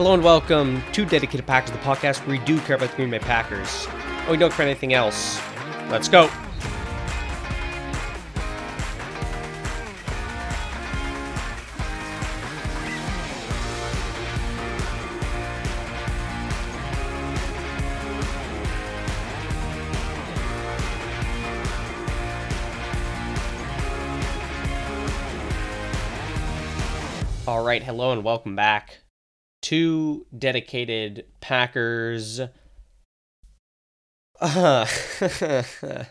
Hello and welcome to Dedicated Packers, the podcast where we do care about the Green Bay Packers. Oh, we don't care anything else. Let's go. All right, hello and welcome back to dedicated Packers. Uh,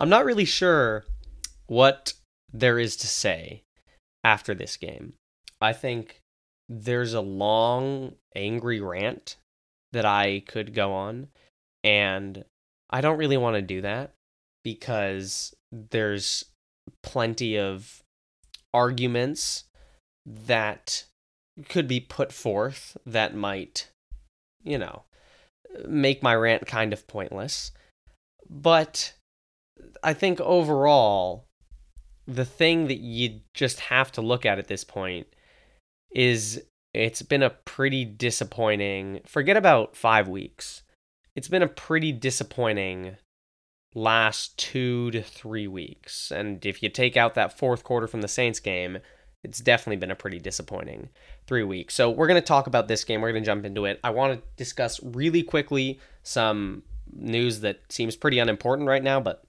I'm not really sure what there is to say after this game. I think there's a long, angry rant that I could go on, and I don't really want to do that because there's plenty of arguments that could be put forth that might, you know, make my rant kind of pointless. But I think overall, the thing that you just have to look at at this point is it's been a pretty disappointing, forget about five weeks. It's been a pretty disappointing last two to three weeks. And if you take out that fourth quarter from the Saints game, it's definitely been a pretty disappointing three weeks. So we're going to talk about this game. We're going to jump into it. I want to discuss really quickly some news that seems pretty unimportant right now, but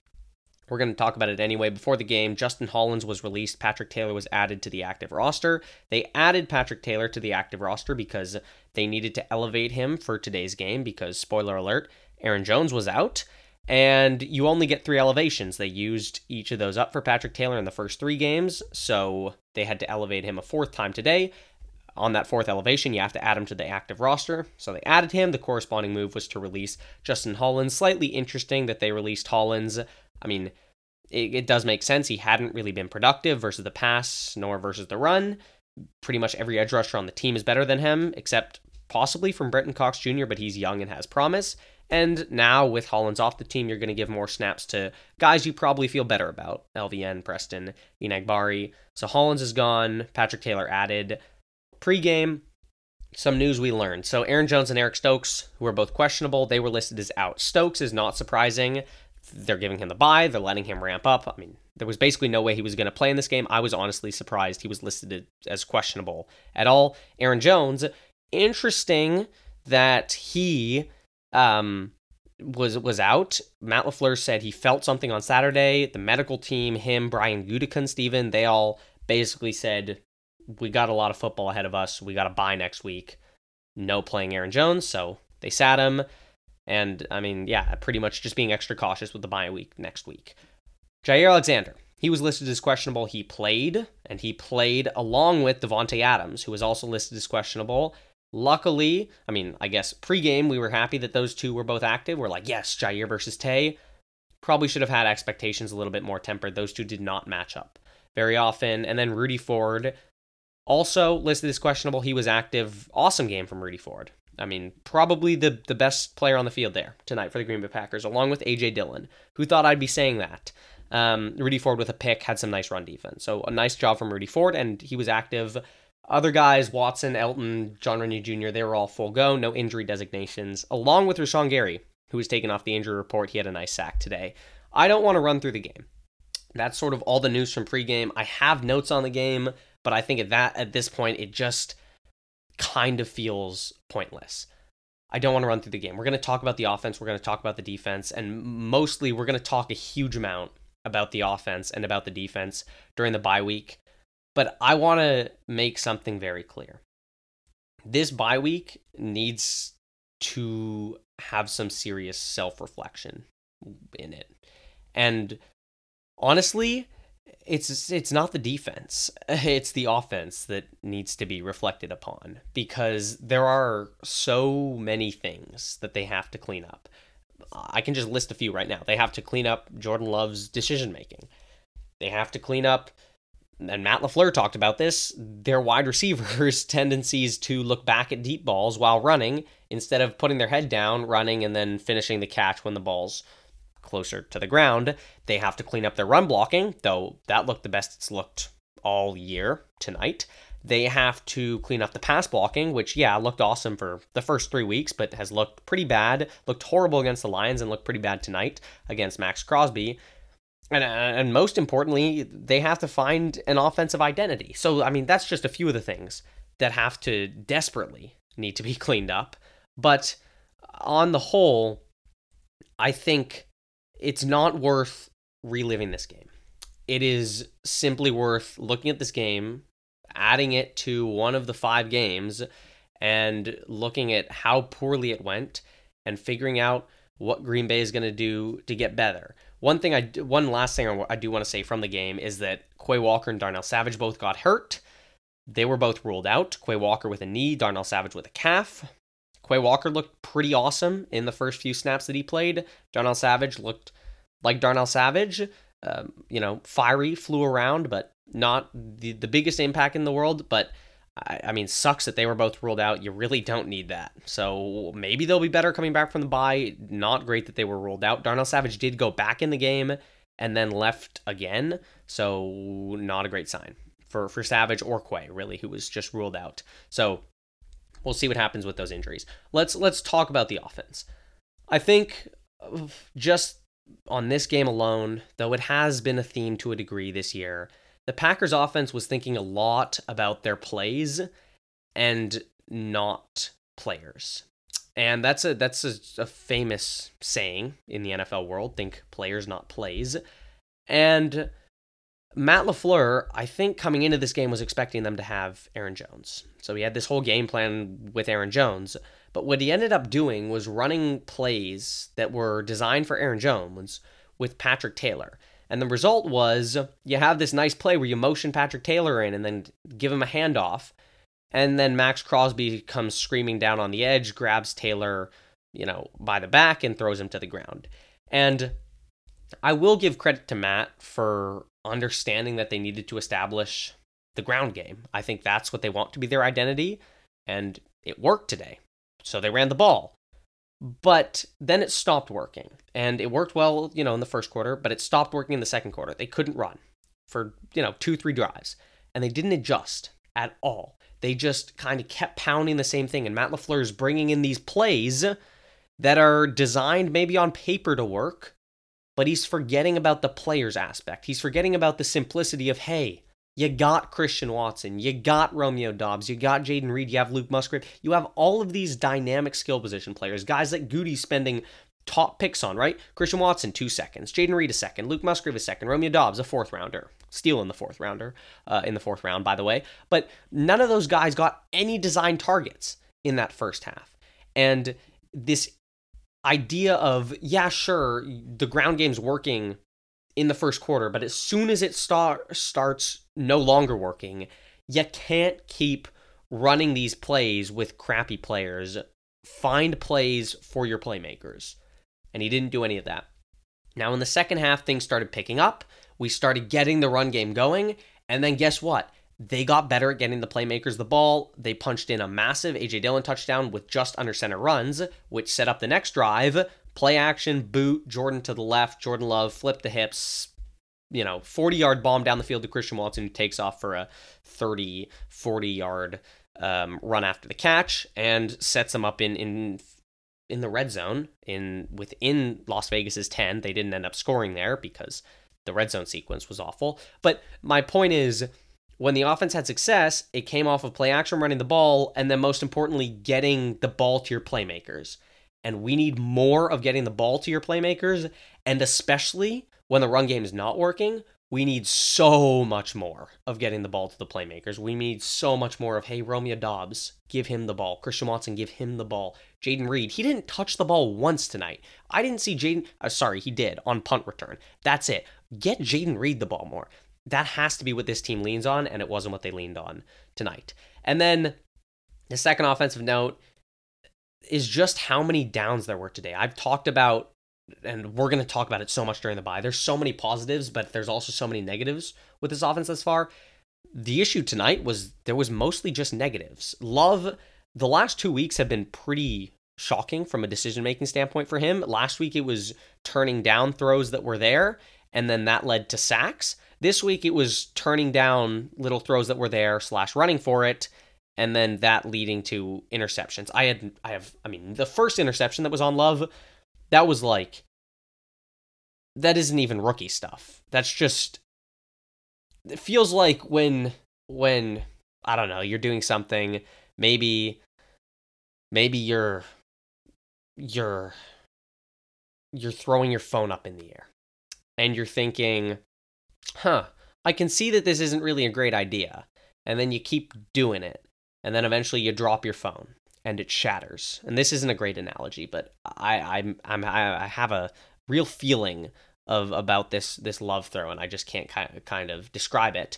we're going to talk about it anyway. Before the game, Justin Hollins was released. Patrick Taylor was added to the active roster. They added Patrick Taylor to the active roster because they needed to elevate him for today's game because, spoiler alert, Aaron Jones was out and you only get three elevations. They used each of those up for Patrick Taylor in the first three games, so they had to elevate him a fourth time today. On that fourth elevation, you have to add him to the active roster. So they added him. The corresponding move was to release Justin Hollins. Slightly interesting that they released Hollins. I mean, it, it does make sense. He hadn't really been productive versus the pass nor versus the run. Pretty much every edge rusher on the team is better than him, except possibly from Brenton Cox Jr., but he's young and has promise. And now with Hollins off the team, you're going to give more snaps to guys you probably feel better about LVN, Preston, Enagbare. So Hollins is gone. Patrick Taylor added. Pre-game, some news we learned. So Aaron Jones and Eric Stokes, who are both questionable, they were listed as out. Stokes is not surprising. They're giving him the bye. They're letting him ramp up. I mean, there was basically no way he was going to play in this game. I was honestly surprised he was listed as questionable at all. Aaron Jones, interesting that he um, was was out. Matt LaFleur said he felt something on Saturday. The medical team, him, Brian Gutekunst, Steven, they all basically said we got a lot of football ahead of us. We got to bye next week. No playing Aaron Jones, so they sat him. And I mean, yeah, pretty much just being extra cautious with the bye week next week. Jaire Alexander, he was listed as questionable. He played, and he played along with Davante Adams, who was also listed as questionable. Luckily, I mean, I guess pregame, we were happy that those two were both active. We're like, yes, Jaire versus Tay. Probably should have had expectations a little bit more tempered. Those two did not match up very often. And then Rudy Ford, also listed as questionable. He was active. Awesome game from Rudy Ford. I mean, probably the, the best player on the field there tonight for the Green Bay Packers, along with A.J. Dillon. Who thought I'd be saying that? Um, Rudy Ford with a pick had some nice run defense. So a nice job from Rudy Ford, and he was active other guys, Watson, Elgton, John Runyan Jr., they were all full go, no injury designations, along with Rashan Gary, who was taken off the injury report. He had a nice sack today. I don't want to run through the game. That's sort of all the news from pregame. I have notes on the game, but I think at that at this point it just kind of feels pointless. I don't want to run through the game. We're going to talk about the offense, we're going to talk about the defense, and mostly we're going to talk a huge amount about the offense and about the defense during the bye week. But I want to make something very clear. This bye week needs to have some serious self reflection in it. And honestly, it's it's not the defense it's the offense that needs to be reflected upon because there are so many things that they have to clean up i can just list a few right now they have to clean up jordan love's decision making they have to clean up and Matt LaFleur talked about this, their wide receivers' tendencies to look back at deep balls while running instead of putting their head down, running, and then finishing the catch when the ball's closer to the ground. They have to clean up their run blocking, though that looked the best it's looked all year tonight. They have to clean up the pass blocking, which, yeah, looked awesome for the first three weeks, but has looked pretty bad, looked horrible against the Lions, and looked pretty bad tonight against Maxx Crosby. And, uh, and most importantly, they have to find an offensive identity. So, I mean, that's just a few of the things that have to desperately need to be cleaned up. But on the whole, I think it's not worth reliving this game. It is simply worth looking at this game, adding it to one of the five games, and looking at how poorly it went and figuring out what Green Bay is going to do to get better. One thing I one last thing I do want to say from the game is that Quay Walker and Darnell Savage both got hurt. They were both ruled out. Quay Walker with a knee, Darnell Savage with a calf. Quay Walker looked pretty awesome in the first few snaps that he played. Darnell Savage looked like Darnell Savage. Um, you know, fiery, flew around, but not the, the biggest impact in the world. But I, I mean, sucks that they were both ruled out. You really don't need that. So maybe they'll be better coming back from the bye. Not great that they were ruled out. Darnell Savage did go back in the game and then left again. So not a great sign for, for Savage or Quay, really, who was just ruled out. So we'll see what happens with those injuries. Let's let's talk about the offense. I think uh, just on this game alone, though it has been a theme to a degree this year, the Packers offense was thinking a lot about their plays and not players. And that's a that's a, a famous saying in the NFL world, think players not plays. And Matt LaFleur, I think coming into this game was expecting them to have Aaron Jones. So he had this whole game plan with Aaron Jones. But what he ended up doing was running plays that were designed for Aaron Jones with Patrick Taylor. And the result was you have this nice play where you motion Patrick Taylor in and then give him a handoff. And then Maxx Crosby comes screaming down on the edge, grabs Taylor, you know, by the back and throws him to the ground. And I will give credit to Matt for understanding that they needed to establish the ground game. I think that's what they want to be their identity, and it worked today. So they ran the ball. But then it stopped working. And it worked well, you know, in the first quarter, but it stopped working in the second quarter. They couldn't run for, you know, two, three drives. And they didn't adjust at all. They just kind of kept pounding the same thing. And Matt LaFleur is bringing in these plays that are designed maybe on paper to work, but he's forgetting about the players aspect. He's forgetting about the simplicity of, hey, you got Christian Watson, you got Romeo Doubs. you got Jayden Reed, you have Luke Musgrave. You have all of these dynamic skill position players, guys that Gutey's spending top picks on, right? Christian Watson, two seconds. Jayden Reed, a second. Luke Musgrave, a second. Romeo Doubs, a fourth rounder. Steal in the fourth rounder, uh, in the fourth round, by the way. But none of those guys got any design targets in that first half. And this idea of yeah sure the ground game's working in the first quarter but as soon as it start starts no longer working you can't keep running these plays with crappy players find plays for your playmakers and he didn't do any of that now in the second half things started picking up we started getting the run game going and then guess what they got better at getting the playmakers the ball. They punched in a massive A.J. Dillon touchdown with just under center runs, which set up the next drive. Play action, boot, Jordan to the left, Jordan Love, flip the hips, you know, 40 yard bomb down the field to Christian Watson, who takes off for a 30, 40 yard um, run after the catch and sets them up in, in in the red zone in within Las Vegas's 10. They didn't end up scoring there because the red zone sequence was awful. But my point is when the offense had success, it came off of play action running the ball, and then most importantly, getting the ball to your playmakers. And we need more of getting the ball to your playmakers, and especially when the run game is not working, we need so much more of getting the ball to the playmakers. We need so much more of, hey, Romeo Doubs, give him the ball. Christian Watson, give him the ball. Jayden Reed, he didn't touch the ball once tonight. I didn't see Jayden, uh, sorry, he did on punt return. That's it. Get Jayden Reed the ball more that has to be what this team leans on, and it wasn't what they leaned on tonight. And then the second offensive note is just how many downs there were today. I've talked about, and we're going to talk about it so much during the bye. There's so many positives, but there's also so many negatives with this offense thus far. The issue tonight was there was mostly just negatives. Love, the last two weeks have been pretty shocking from a decision making standpoint for him. Last week it was turning down throws that were there, and then that led to sacks. This week it was turning down little throws that were there slash running for it, and then that leading to interceptions. I had I have I mean the first interception that was on Love, that was like that isn't even rookie stuff. That's just it feels like when when I don't know, you're doing something, maybe maybe you're you're you're throwing your phone up in the air and you're thinking, "Huh, I can see that this isn't really a great idea." And then you keep doing it, and then eventually you drop your phone and it shatters. And this isn't a great analogy, but I I'm, I'm I have a real feeling of about this this love throw and I just can't kind of, kind of describe it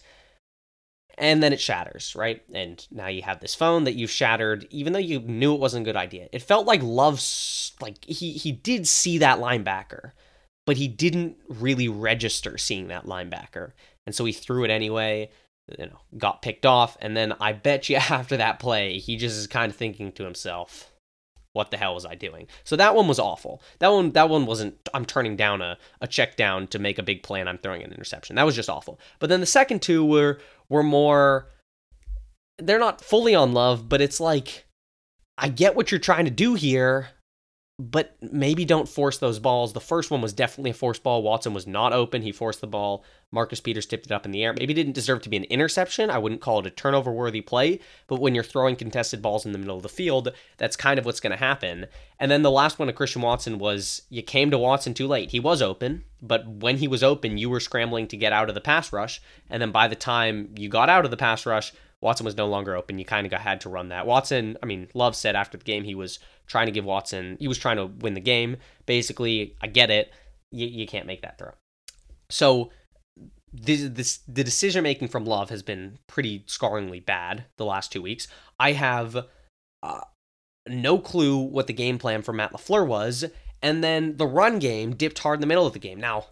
and then it shatters, right? And now you have this phone that you've shattered, even though you knew it wasn't a good idea. It felt like Love, like he he did see that linebacker, but he didn't really register seeing that linebacker, and so he threw it anyway. You know, got picked off, and then I bet you after that play, he just is kind of thinking to himself, what the hell was I doing? So that one was awful. That one that one wasn't I'm turning down a, a check down to make a big play and I'm throwing an interception. That was just awful. But then the second two were were more they're not fully on love, but it's like I get what you're trying to do here, but maybe don't force those balls. The first one was definitely a forced ball. Watson was not open. He forced the ball. Marcus Peters tipped it up in the air. Maybe didn't deserve to be an interception. I wouldn't call it a turnover worthy play, but when you're throwing contested balls in the middle of the field, that's kind of what's going to happen. And then the last one to Christian Watson was you came to Watson too late. He was open, but when he was open, you were scrambling to get out of the pass rush. And then by the time you got out of the pass rush, Watson was no longer open. You kind of had to run that. Watson, I mean, Love said after the game he was trying to give Watson, he was trying to win the game. Basically, I get it. You, you can't make that throw. So this, this the decision making from Love has been pretty scarringly bad the last two weeks. I have uh, no clue what the game plan for Matt LaFleur was, and then the run game dipped hard in the middle of the game. Now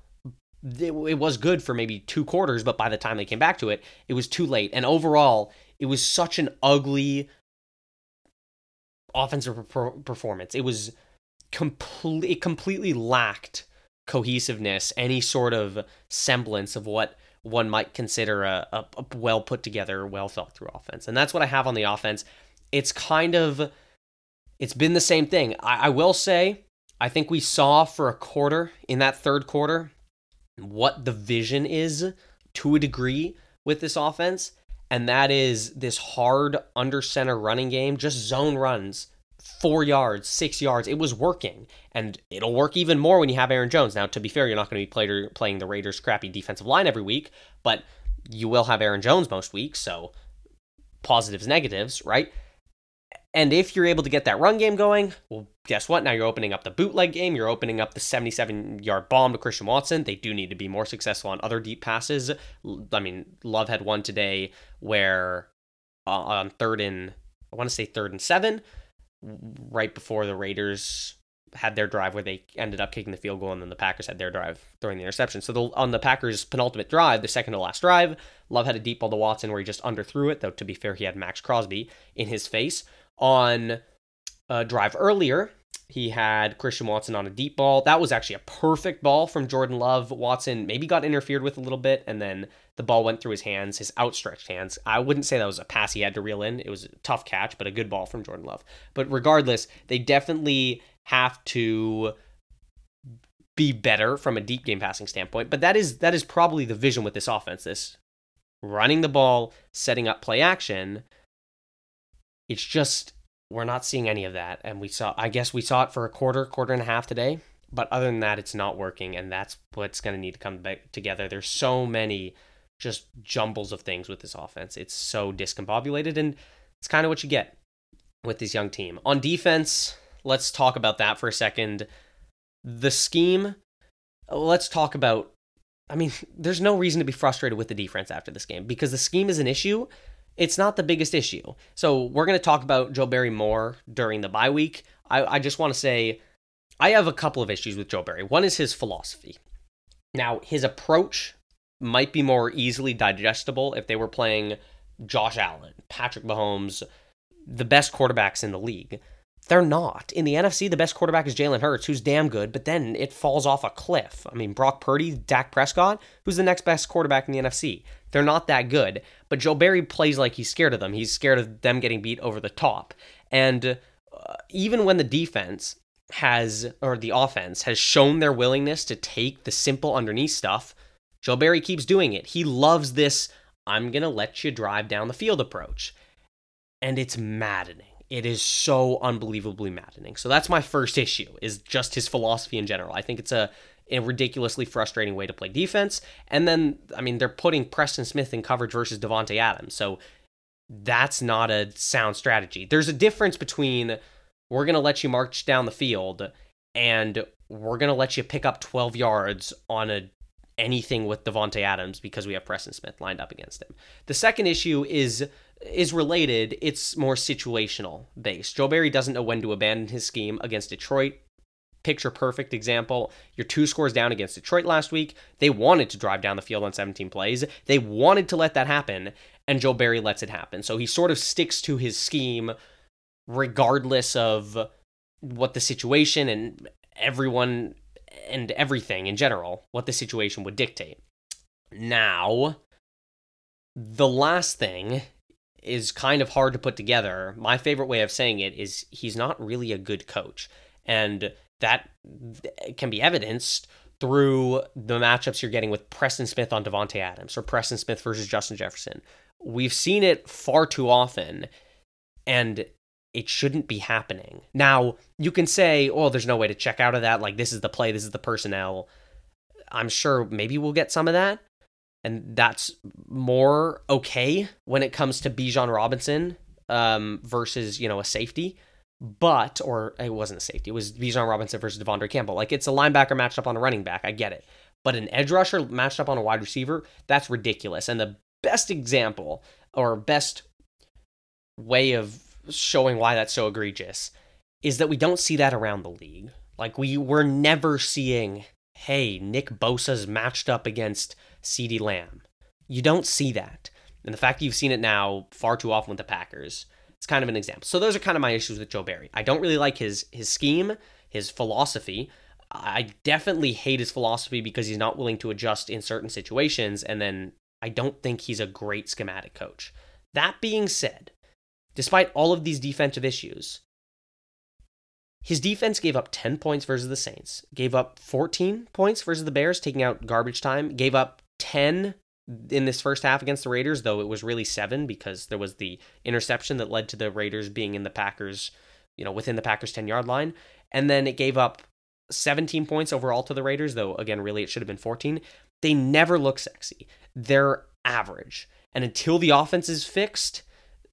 it, it was good for maybe two quarters, but by the time they came back to it, it was too late. And overall, it was such an ugly offensive performance. It was complete. It completely lacked cohesiveness, any sort of semblance of what one might consider a, a, a well put together, well thought through offense. And that's what I have on the offense. It's kind of, it's been the same thing. I, I will say, I think we saw for a quarter in that third quarter what the vision is to a degree with this offense, and that is this hard under center running game, just zone runs, four yards, six yards. It was working, and it'll work even more when you have Aaron Jones. Now, to be fair, you're not going to be play, playing the Raiders' crappy defensive line every week, but you will have Aaron Jones most weeks, so positives, negatives, right? And if you're able to get that run game going, well, guess what? Now you're opening up the bootleg game. You're opening up the 77 yard bomb to Christian Watson. They do need to be more successful on other deep passes. I mean, Love had one today where uh, on third and, I want to say third and seven, right before the Raiders had their drive where they ended up kicking the field goal, and then the Packers had their drive throwing the interception. So the, on the Packers' penultimate drive, the second to last drive, Love had a deep ball to Watson where he just underthrew it. Though to be fair, he had Maxx Crosby in his face on a drive earlier. He had Christian Watson on a deep ball. That was actually a perfect ball from Jordan Love. Watson maybe got interfered with a little bit, and then the ball went through his hands, his outstretched hands. I wouldn't say that was a pass he had to reel in. It was a tough catch, but a good ball from Jordan Love. But regardless, they definitely have to be better from a deep game passing standpoint. But that is that is probably the vision with this offense. This running the ball, setting up play action it's just we're not seeing any of that. And we saw, I guess we saw it for a quarter, quarter and a half today. But other than that, it's not working. And that's what's going to need to come back together. There's so many just jumbles of things with this offense. It's so discombobulated. And it's kind of what you get with this young team. On defense, let's talk about that for a second. The scheme, let's talk about. I mean, there's no reason to be frustrated with the defense after this game because the scheme is an issue it's not the biggest issue. So we're going to talk about Joe Barry more during the bye week. I, I just want to say I have a couple of issues with Joe Barry. One is his philosophy. Now, his approach might be more easily digestible if they were playing Josh Allen, Patrick Mahomes, the best quarterbacks in the league. They're not. In the NFC, the best quarterback is Jalen Hurts, who's damn good, but then it falls off a cliff. I mean, Brock Purdy, Dak Prescott, who's the next best quarterback in the NFC? They're not that good, but Joe Barry plays like he's scared of them. He's scared of them getting beat over the top. And uh, even when the defense has, or the offense has shown their willingness to take the simple underneath stuff, Joe Barry keeps doing it. He loves this, I'm going to let you drive down the field approach. And it's maddening it is so unbelievably maddening. So that's my first issue is just his philosophy in general. I think it's a, a ridiculously frustrating way to play defense. And then I mean they're putting Preston Smith in coverage versus Davante Adams. So that's not a sound strategy. There's a difference between we're going to let you march down the field and we're going to let you pick up 12 yards on a anything with Davante Adams because we have Preston Smith lined up against him. The second issue is is related, it's more situational based. Joe Barry doesn't know when to abandon his scheme against Detroit. Picture perfect example. You're two scores down against Detroit last week. They wanted to drive down the field on 17 plays. They wanted to let that happen, and Joe Barry lets it happen. So he sort of sticks to his scheme regardless of what the situation and everyone and everything in general, what the situation would dictate. Now, the last thing is kind of hard to put together. My favorite way of saying it is he's not really a good coach. And that can be evidenced through the matchups you're getting with Preston Smith on Davante Adams or Preston Smith versus Justin Jefferson. We've seen it far too often and it shouldn't be happening. Now, you can say, "Oh, there's no way to check out of that. Like this is the play, this is the personnel." I'm sure maybe we'll get some of that, and that's more okay when it comes to Bijan Robinson um, versus you know a safety. But or it wasn't a safety; it was Bijan Robinson versus De'Vondre Campbell. Like it's a linebacker matched up on a running back. I get it, but an edge rusher matched up on a wide receiver that's ridiculous. And the best example or best way of showing why that's so egregious is that we don't see that around the league. Like we we're never seeing, hey, Nick Bosa's matched up against CeeDee Lamb. You don't see that. And the fact that you've seen it now far too often with the Packers, it's kind of an example. So those are kind of my issues with Joe Barry. I don't really like his his scheme, his philosophy. I definitely hate his philosophy because he's not willing to adjust in certain situations and then I don't think he's a great schematic coach. That being said, despite all of these defensive issues, his defense gave up 10 points versus the Saints, gave up 14 points versus the Bears, taking out garbage time, gave up 10 in this first half against the Raiders, though it was really seven because there was the interception that led to the Raiders being in the Packers, you know, within the Packers 10 yard line. And then it gave up 17 points overall to the Raiders, though again, really it should have been 14. They never look sexy. They're average. And until the offense is fixed,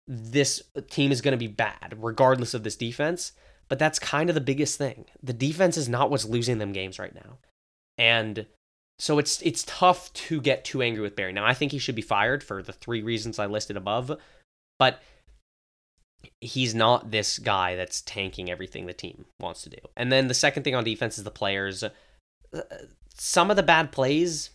this team is going to be bad, regardless of this defense. But that's kind of the biggest thing. The defense is not what's losing them games right now. And so it's it's tough to get too angry with Barry. Now I think he should be fired for the three reasons I listed above, but he's not this guy that's tanking everything the team wants to do. And then the second thing on defense is the players. Uh, some of the bad plays,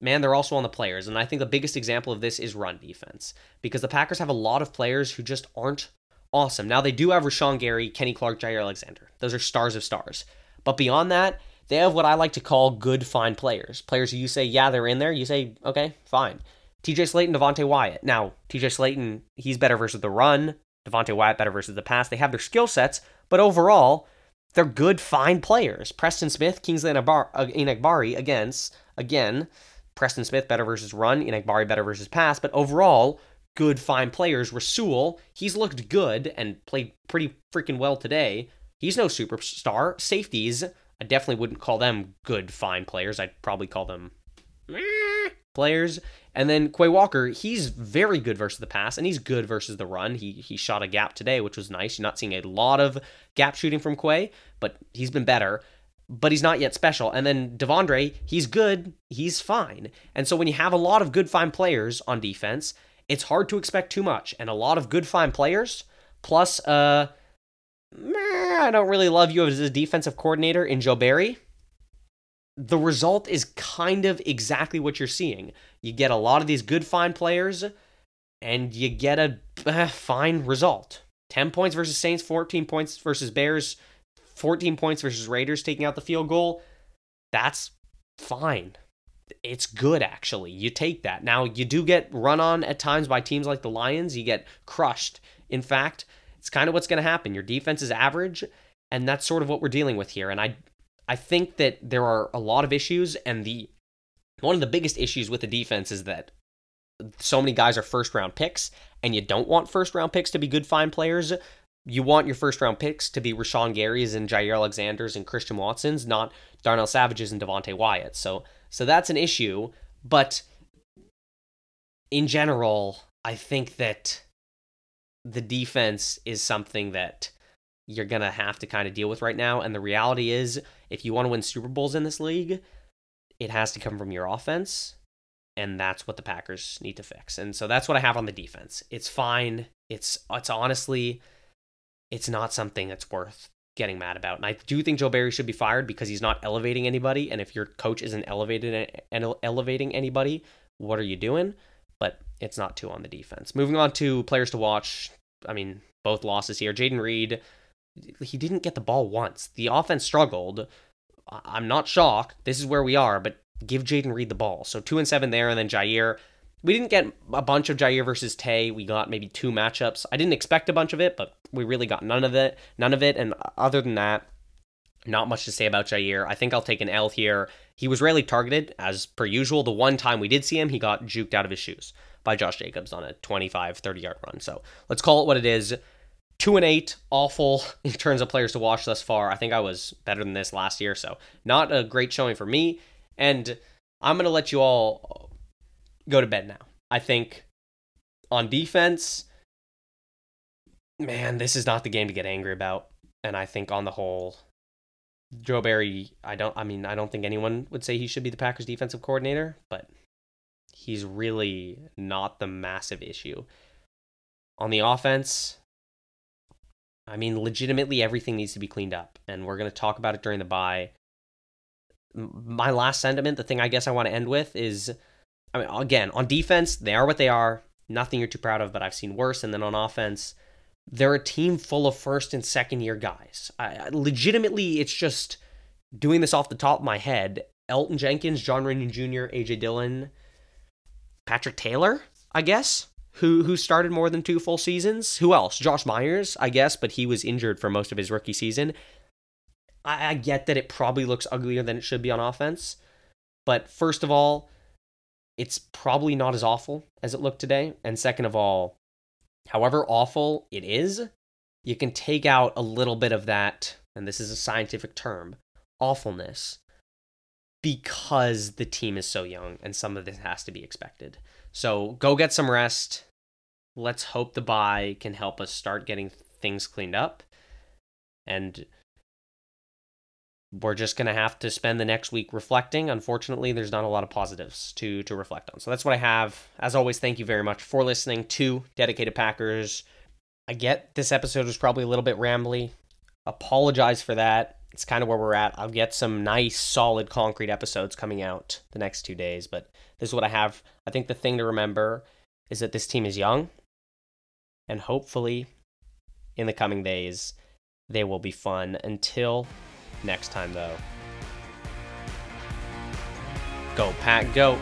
man, they're also on the players. And I think the biggest example of this is run defense because the Packers have a lot of players who just aren't awesome. Now they do have Rashan Gary, Kenny Clark, Jaire Alexander. Those are stars of stars. But beyond that, they have what I like to call good, fine players. Players who you say, yeah, they're in there. You say, okay, fine. TJ Slaton, Devonte Wyatt. Now, TJ Slaton, he's better versus the run. Devonte Wyatt better versus the pass. They have their skill sets, but overall, they're good, fine players. Preston Smith, Kingsley uh, against, again, Preston Smith better versus run, Enagbare better versus pass, but overall, good, fine players. Rasul, he's looked good and played pretty freaking well today. He's no superstar. Safeties, I definitely wouldn't call them good, fine players. I'd probably call them players. And then Quay Walker, he's very good versus the pass, and he's good versus the run. He he shot a gap today, which was nice. You're not seeing a lot of gap shooting from Quay, but he's been better. But he's not yet special. And then De'Vondre, he's good, he's fine. And so when you have a lot of good, fine players on defense, it's hard to expect too much. And a lot of good, fine players, plus uh I don't really love you as a defensive coordinator in Joe Barry. The result is kind of exactly what you're seeing. You get a lot of these good, fine players, and you get a uh, fine result. 10 points versus Saints, 14 points versus Bears, 14 points versus Raiders taking out the field goal. That's fine. It's good, actually. You take that. Now, you do get run on at times by teams like the Lions. You get crushed. In fact, it's kind of what's going to happen. Your defense is average, and that's sort of what we're dealing with here. And I, I think that there are a lot of issues, and the one of the biggest issues with the defense is that so many guys are first round picks, and you don't want first round picks to be good fine players. You want your first round picks to be Rashan Gary's and Jaire Alexander's and Christian Watson's, not Darnell Savage's and Devonte Wyatt. So so that's an issue. But in general, I think that the defense is something that you're gonna have to kind of deal with right now. And the reality is, if you want to win Super Bowls in this league, it has to come from your offense and that's what the Packers need to fix. And so that's what I have on the defense. It's fine. It's it's honestly it's not something that's worth getting mad about. And I do think Joe Barry should be fired because he's not elevating anybody and if your coach isn't elevated eh, and elevating anybody, what are you doing? But it's not too on the defense. Moving on to players to watch. I mean, both losses here. Jayden Reed, he didn't get the ball once. The offense struggled. I'm not shocked. This is where we are, but give Jayden Reed the ball. So two and seven there, and then Jaire. We didn't get a bunch of Jaire versus Tay. We got maybe two matchups. I didn't expect a bunch of it, but we really got none of it. None of it. And other than that, not much to say about Jaire. I think I'll take an L here. He was rarely targeted, as per usual. The one time we did see him, he got juked out of his shoes by Josh Jacobs on a 25, 30 yard run. So let's call it what it is. Two and eight, awful in terms of players to watch thus far. I think I was better than this last year, so not a great showing for me. And I'm going to let you all go to bed now. I think on defense, man, this is not the game to get angry about. And I think on the whole, Joe Barry, I don't, I mean, I don't think anyone would say he should be the Packers defensive coordinator, but he's really not the massive issue. On the offense, I mean, legitimately everything needs to be cleaned up. And we're going to talk about it during the bye my last sentiment, the thing I guess I want to end with is I mean, again, on defense, they are what they are. Nothing you're too proud of, but I've seen worse. And then on offense, they're a team full of first and second year guys. I, legitimately, it's just doing this off the top of my head. Elgton Jenkins, John Runyan Jr., AJ Dillon, Patrick Taylor, I guess, who who started more than two full seasons. Who else? Josh Myers, I guess, but he was injured for most of his rookie season. I, I get that it probably looks uglier than it should be on offense. But first of all, it's probably not as awful as it looked today. And second of all, however awful it is, you can take out a little bit of that, and this is a scientific term, awfulness, because the team is so young and some of this has to be expected. So go get some rest. Let's hope the bye can help us start getting things cleaned up. And we're just going to have to spend the next week reflecting. Unfortunately, there's not a lot of positives to to reflect on. So that's what I have. As always, thank you very much for listening to Dedicated Packers. I get this episode was probably a little bit rambly. Apologize for that. It's kind of where we're at. I'll get some nice, solid, concrete episodes coming out the next two days, but this is what I have. I think the thing to remember is that this team is young, and hopefully, in the coming days, they will be fun. Until next time, though. Go, Pack, go.